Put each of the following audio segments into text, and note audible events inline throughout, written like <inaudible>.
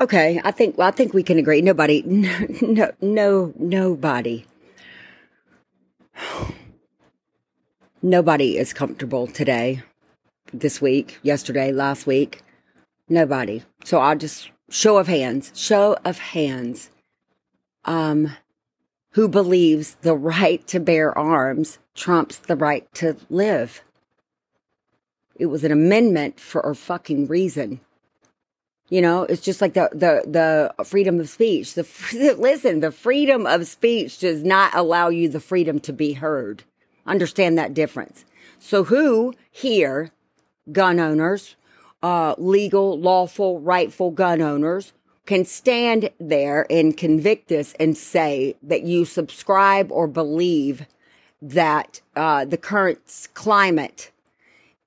Okay, I think well, I think we can agree. Nobody, <laughs> no, no, nobody, nobody is comfortable today, this week, yesterday, last week. Nobody. So I'll just show of hands, show of hands. Um, who believes the right to bear arms trumps the right to live? It was an amendment for a fucking reason. You know, it's just like the the the freedom of speech. The <laughs> listen, the freedom of speech does not allow you the freedom to be heard. Understand that difference. So who here, gun owners, uh, legal, lawful, rightful gun owners, can stand there and convict us and say that you subscribe or believe that uh, the current climate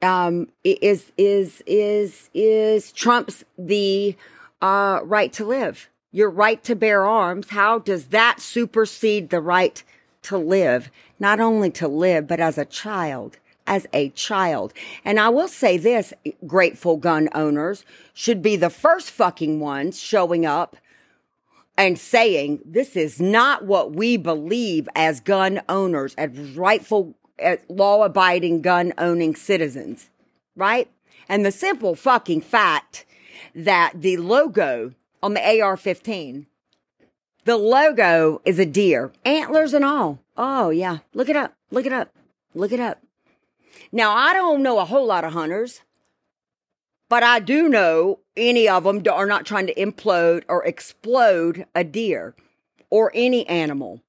um, is is is is trumps the uh, right to live, your right to bear arms. How does that supersede the right to live? Not only to live, but as a child, as a child. And I will say this: grateful gun owners should be the first fucking ones showing up and saying this is not what we believe as gun owners, as rightful law abiding gun owning citizens, right? And the simple fucking fact that the logo on the AR 15, the logo is a deer, antlers and all. Oh, yeah. Look it up. Look it up. Look it up. Now, I don't know a whole lot of hunters, but I do know any of them are not trying to implode or explode a deer or any animal.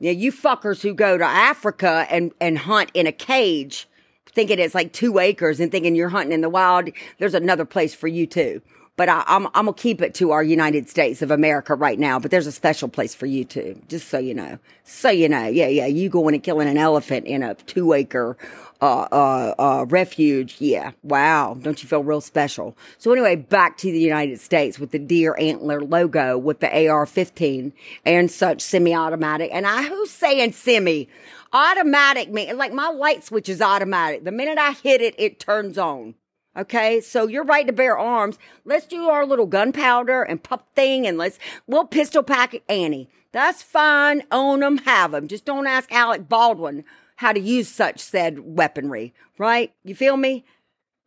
Yeah, you fuckers who go to Africa and, and hunt in a cage, thinking it's like two acres and thinking you're hunting in the wild, there's another place for you too. But I, I'm, I'm gonna keep it to our United States of America right now. But there's a special place for you too, just so you know. So you know, yeah, yeah. You going and killing an elephant in a two acre uh, uh, refuge. Yeah. Wow. Don't you feel real special? So anyway, back to the United States with the deer antler logo with the AR-15 and such semi-automatic. And I, who's saying semi? Automatic me like my light switch is automatic. The minute I hit it, it turns on. Okay, so you're right to bear arms. Let's do our little gunpowder and pup thing, and let's we'll pistol pack Annie. That's fine. Own them, have them. Just don't ask Alec Baldwin how to use such said weaponry, right? You feel me?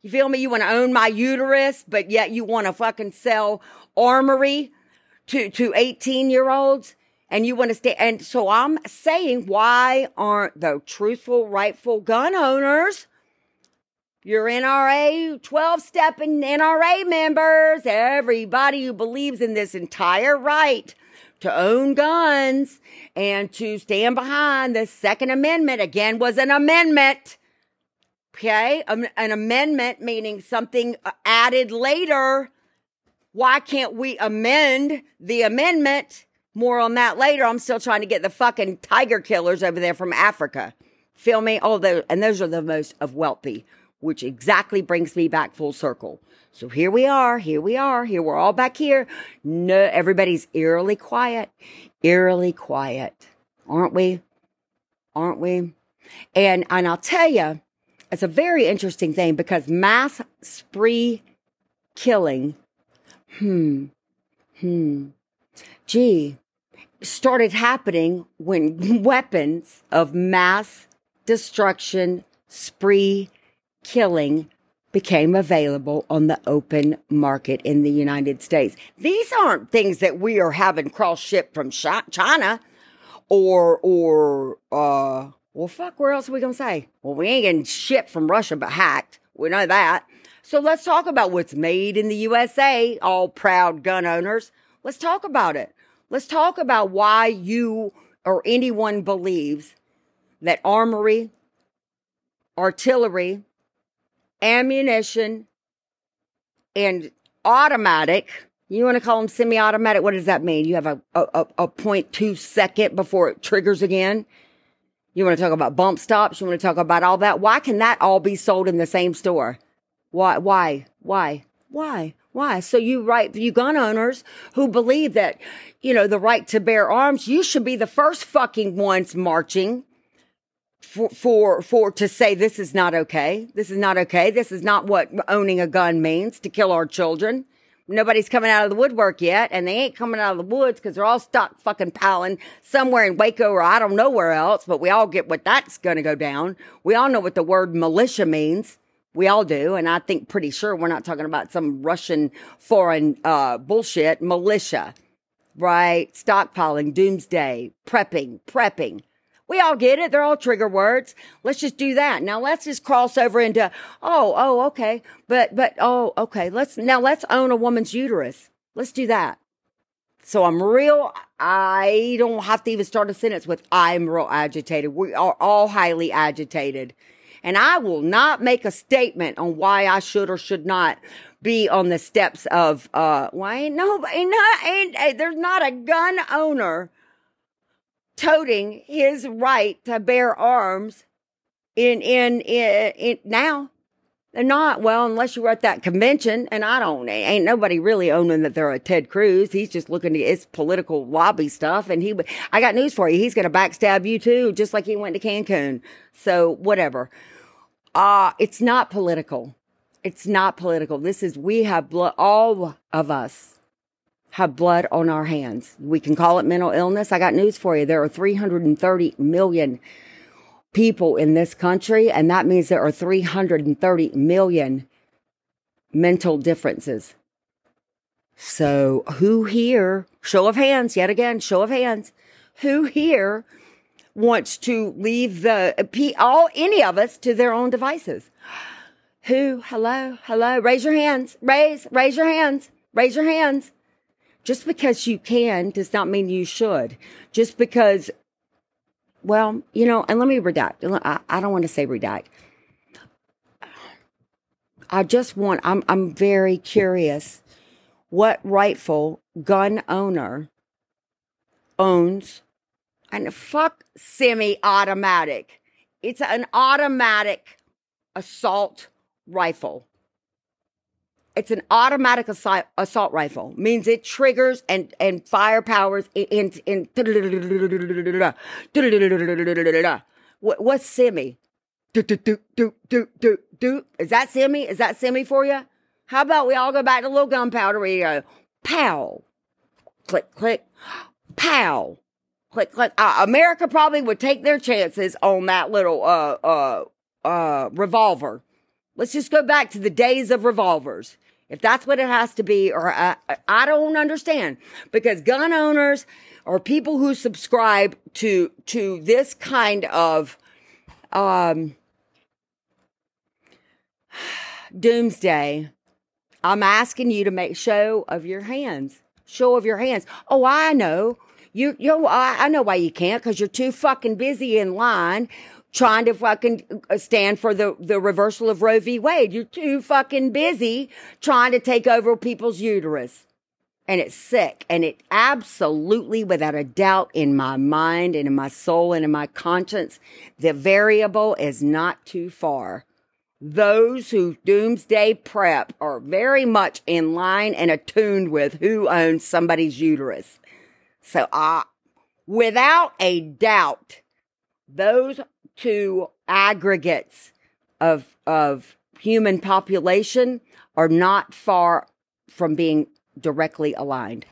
You feel me? You want to own my uterus, but yet you want to fucking sell armory to, to 18 year olds and you want to stay. And so I'm saying, why aren't the truthful, rightful gun owners? Your NRA 12 step NRA members, everybody who believes in this entire right to own guns and to stand behind the Second Amendment again was an amendment. Okay. An, an amendment meaning something uh, added later. Why can't we amend the amendment? More on that later. I'm still trying to get the fucking tiger killers over there from Africa. Feel me? Oh, and those are the most of wealthy, which exactly brings me back full circle. So here we are, here we are, here we're all back here. No, everybody's eerily quiet, eerily quiet, aren't we? Aren't we? And, and I'll tell you, it's a very interesting thing because mass spree killing, hmm, hmm, gee, started happening when <laughs> weapons of mass destruction, spree killing became available on the open market in the United States. These aren't things that we are having cross shipped from China or, or, uh, well, fuck, where else are we going to say? Well, we ain't getting shipped from Russia, but hacked. We know that. So let's talk about what's made in the USA, all proud gun owners. Let's talk about it. Let's talk about why you or anyone believes that armory, artillery, ammunition, and automatic. You want to call them semi-automatic? What does that mean? You have a, a, a 0.2 second before it triggers again. You want to talk about bump stocks? You want to talk about all that? Why can that all be sold in the same store? Why? Why? Why? Why? Why? So you right, you gun owners who believe that, you know, the right to bear arms, you should be the first fucking ones marching for, for, for, to say this is not okay. This is not okay. This is not what owning a gun means to kill our children. Nobody's coming out of the woodwork yet, and they ain't coming out of the woods because they're all stock fucking piling somewhere in Waco or I don't know where else, but we all get what that's going to go down. We all know what the word militia means. We all do. And I think pretty sure we're not talking about some Russian foreign, uh, bullshit militia, right? Stockpiling, doomsday, prepping, prepping. We all get it. They're all trigger words. Let's just do that. Now let's just cross over into, oh, oh, okay. But, but, oh, okay. Let's, now let's own a woman's uterus. Let's do that. So I'm real, I don't have to even start a sentence with I'm real agitated. We are all highly agitated. And I will not make a statement on why I should or should not be on the steps of, uh, why ain't no, ain't not, ain't, there's not a gun owner toting his right to bear arms in, in, in, in now. They're not. Well, unless you were at that convention, and I don't, ain't nobody really owning that they're a Ted Cruz. He's just looking at his political lobby stuff. And he, I got news for you. He's going to backstab you too, just like he went to Cancun. So whatever. Uh, it's not political. It's not political. This is, we have all of us have blood on our hands. We can call it mental illness. I got news for you. There are 330 million people in this country, and that means there are 330 million mental differences. So, who here, show of hands, yet again, show of hands, who here wants to leave the, all, any of us to their own devices? Who, hello, hello, raise your hands, raise, raise your hands, raise your hands. Just because you can does not mean you should. Just because, well, you know, and let me redact. I, I don't want to say redact. I just want, I'm, I'm very curious what rightful gun owner owns and fuck semi automatic. It's an automatic assault rifle. It's an automatic assault, assault rifle. Means it triggers and and fire powers in in. What, what's semi? Is that semi? Is that semi for you? How about we all go back to little gunpowder We go, pow, click, click, pow, click, click. Uh, America probably would take their chances on that little uh uh uh revolver. Let's just go back to the days of revolvers if that's what it has to be, or I, I don't understand because gun owners or people who subscribe to to this kind of um, <sighs> doomsday, I'm asking you to make show of your hands. Show of your hands. Oh, I know. You, you, I, I know why you can't because you're too fucking busy in line trying to fucking uh, stand for the, the reversal of Roe v. Wade. You're too fucking busy trying to take over people's uterus. And it's sick. And it absolutely, without a doubt, in my mind and in my soul and in my conscience, the variable is not too far. Those who doomsday prep are very much in line and attuned with who owns somebody's uterus. So I, without a doubt, those two aggregates of, of human population are not far from being directly aligned.